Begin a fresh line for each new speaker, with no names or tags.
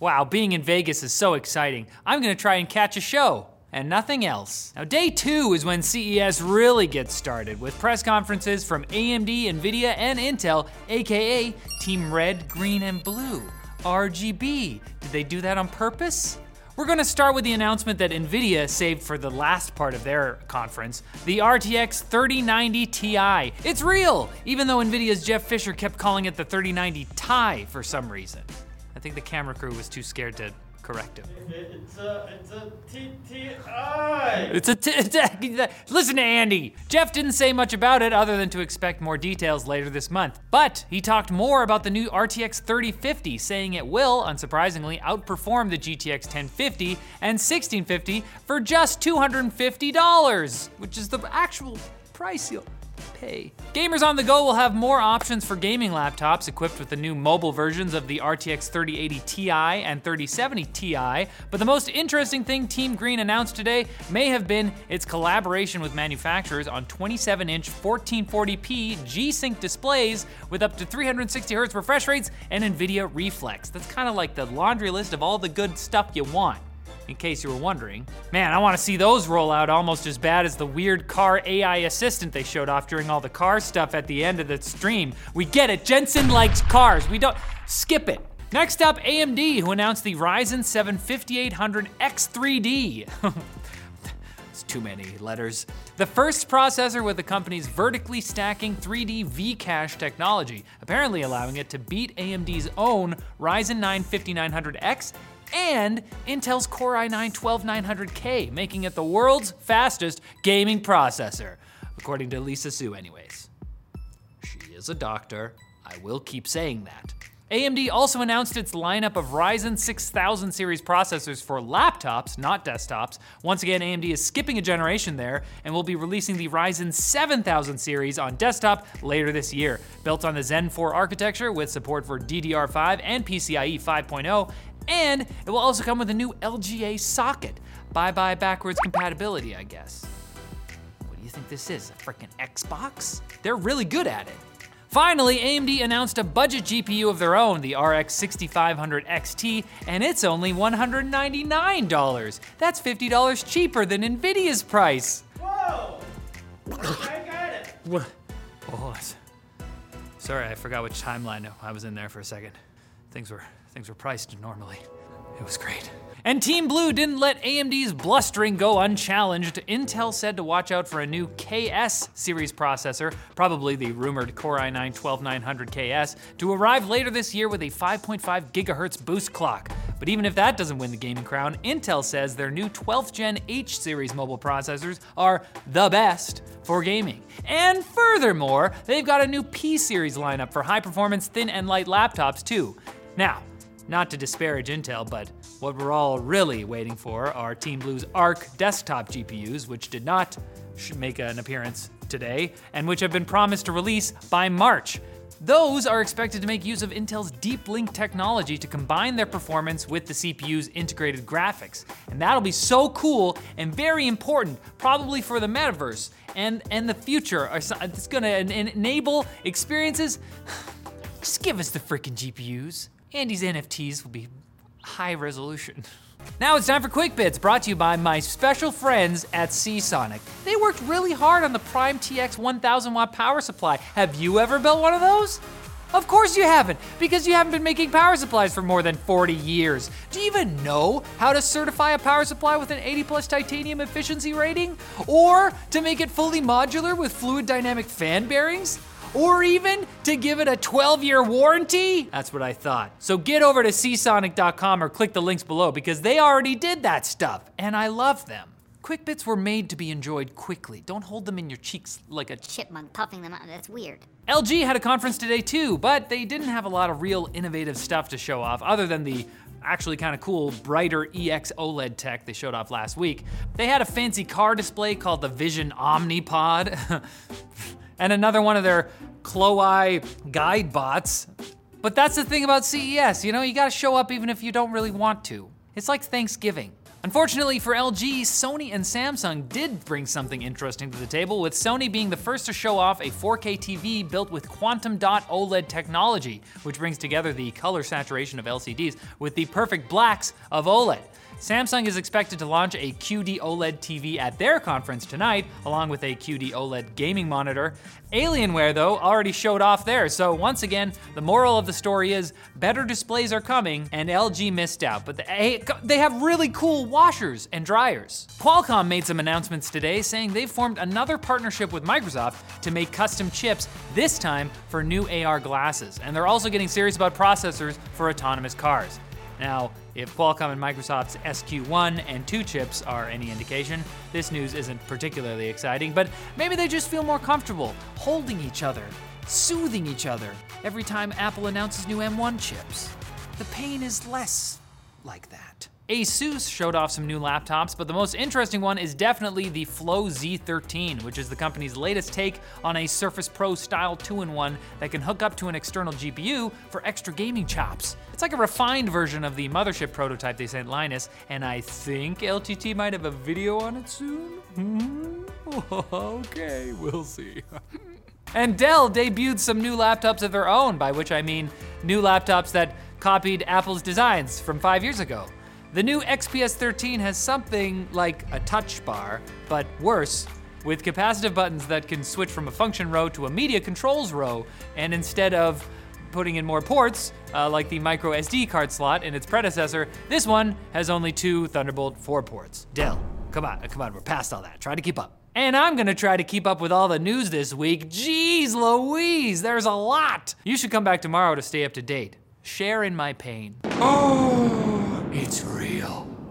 Wow, being in Vegas is so exciting. I'm gonna try and catch a show. And nothing else. Now, day two is when CES really gets started with press conferences from AMD, NVIDIA, and Intel, aka Team Red, Green, and Blue. RGB. Did they do that on purpose? We're gonna start with the announcement that NVIDIA saved for the last part of their conference the RTX 3090 Ti. It's real, even though NVIDIA's Jeff Fisher kept calling it the 3090 Ti for some reason. I think the camera crew was too scared to correct him.
It's a, it's a TTI.
It's a t- listen to Andy. Jeff didn't say much about it other than to expect more details later this month. But he talked more about the new RTX 3050, saying it will, unsurprisingly, outperform the GTX 1050 and 1650 for just $250, which is the actual price you'll pay. Gamers on the go will have more options for gaming laptops equipped with the new mobile versions of the RTX 3080 Ti and 3070 Ti, but the most interesting thing Team Green announced today may have been its collaboration with manufacturers on 27-inch 1440p G-Sync displays with up to 360 Hz refresh rates and NVIDIA Reflex. That's kind of like the laundry list of all the good stuff you want in case you were wondering. Man, I wanna see those roll out almost as bad as the weird car AI assistant they showed off during all the car stuff at the end of the stream. We get it, Jensen likes cars. We don't, skip it. Next up, AMD, who announced the Ryzen 7 5800X3D. It's too many letters. The first processor with the company's vertically stacking 3D V-Cache technology, apparently allowing it to beat AMD's own Ryzen 9 5900X and Intel's Core i9 12900K, making it the world's fastest gaming processor, according to Lisa Su, anyways. She is a doctor. I will keep saying that. AMD also announced its lineup of Ryzen 6000 series processors for laptops, not desktops. Once again, AMD is skipping a generation there and will be releasing the Ryzen 7000 series on desktop later this year. Built on the Zen 4 architecture with support for DDR5 and PCIe 5.0, and it will also come with a new LGA socket. Bye bye backwards compatibility, I guess. What do you think this is? A freaking Xbox? They're really good at it. Finally, AMD announced a budget GPU of their own, the RX 6500 XT, and it's only $199. That's $50 cheaper than NVIDIA's price.
Whoa! I got it.
What? Oh, sorry, I forgot which timeline I was in there for a second. Things were things were priced normally. It was great. And Team Blue didn't let AMD's blustering go unchallenged. Intel said to watch out for a new KS series processor, probably the rumored Core i9 12900KS, to arrive later this year with a 5.5 gigahertz boost clock. But even if that doesn't win the gaming crown, Intel says their new 12th gen H series mobile processors are the best for gaming. And furthermore, they've got a new P series lineup for high performance thin and light laptops too. Now, not to disparage Intel, but what we're all really waiting for are Team Blue's Arc desktop GPUs, which did not make an appearance today, and which have been promised to release by March. Those are expected to make use of Intel's Deep Link technology to combine their performance with the CPU's integrated graphics. And that'll be so cool and very important, probably for the metaverse and, and the future. It's gonna en- en- enable experiences. Just give us the freaking GPUs. Andy's NFTs will be high resolution. Now it's time for Quick Bits, brought to you by my special friends at Seasonic. They worked really hard on the Prime TX 1000 watt power supply. Have you ever built one of those? Of course you haven't, because you haven't been making power supplies for more than 40 years. Do you even know how to certify a power supply with an 80 plus titanium efficiency rating? Or to make it fully modular with fluid dynamic fan bearings? Or even to give it a 12 year warranty? That's what I thought. So get over to seasonic.com or click the links below because they already did that stuff, and I love them. Quick bits were made to be enjoyed quickly. Don't hold them in your cheeks like a
Chipmunk puffing them out. That's weird.
LG had a conference today too, but they didn't have a lot of real innovative stuff to show off other than the actually kind of cool brighter EX OLED tech they showed off last week. They had a fancy car display called the Vision Omnipod and another one of their CLOi guide bots. But that's the thing about CES, you know, you gotta show up even if you don't really want to. It's like Thanksgiving. Unfortunately for LG, Sony and Samsung did bring something interesting to the table, with Sony being the first to show off a 4K TV built with quantum dot OLED technology, which brings together the color saturation of LCDs with the perfect blacks of OLED. Samsung is expected to launch a QD OLED TV at their conference tonight, along with a QD OLED gaming monitor. Alienware, though, already showed off there, so once again, the moral of the story is better displays are coming, and LG missed out. But they, they have really cool washers and dryers. Qualcomm made some announcements today saying they've formed another partnership with Microsoft to make custom chips, this time for new AR glasses. And they're also getting serious about processors for autonomous cars. Now, if Qualcomm and Microsoft's SQ1 and 2 chips are any indication, this news isn't particularly exciting, but maybe they just feel more comfortable holding each other, soothing each other every time Apple announces new M1 chips. The pain is less like that. Asus showed off some new laptops, but the most interesting one is definitely the Flow Z13, which is the company's latest take on a Surface Pro style 2 in 1 that can hook up to an external GPU for extra gaming chops. It's like a refined version of the mothership prototype they sent Linus, and I think LTT might have a video on it soon. Hmm? okay, we'll see. and Dell debuted some new laptops of their own, by which I mean new laptops that copied Apple's designs from five years ago. The new XPS 13 has something like a touch bar, but worse, with capacitive buttons that can switch from a function row to a media controls row, and instead of putting in more ports, uh, like the micro SD card slot in its predecessor, this one has only two Thunderbolt 4 ports. Dell, come on, come on, we're past all that. Try to keep up. And I'm gonna try to keep up with all the news this week. Jeez Louise, there's a lot. You should come back tomorrow to stay up to date. Share in my pain. Oh, it's real.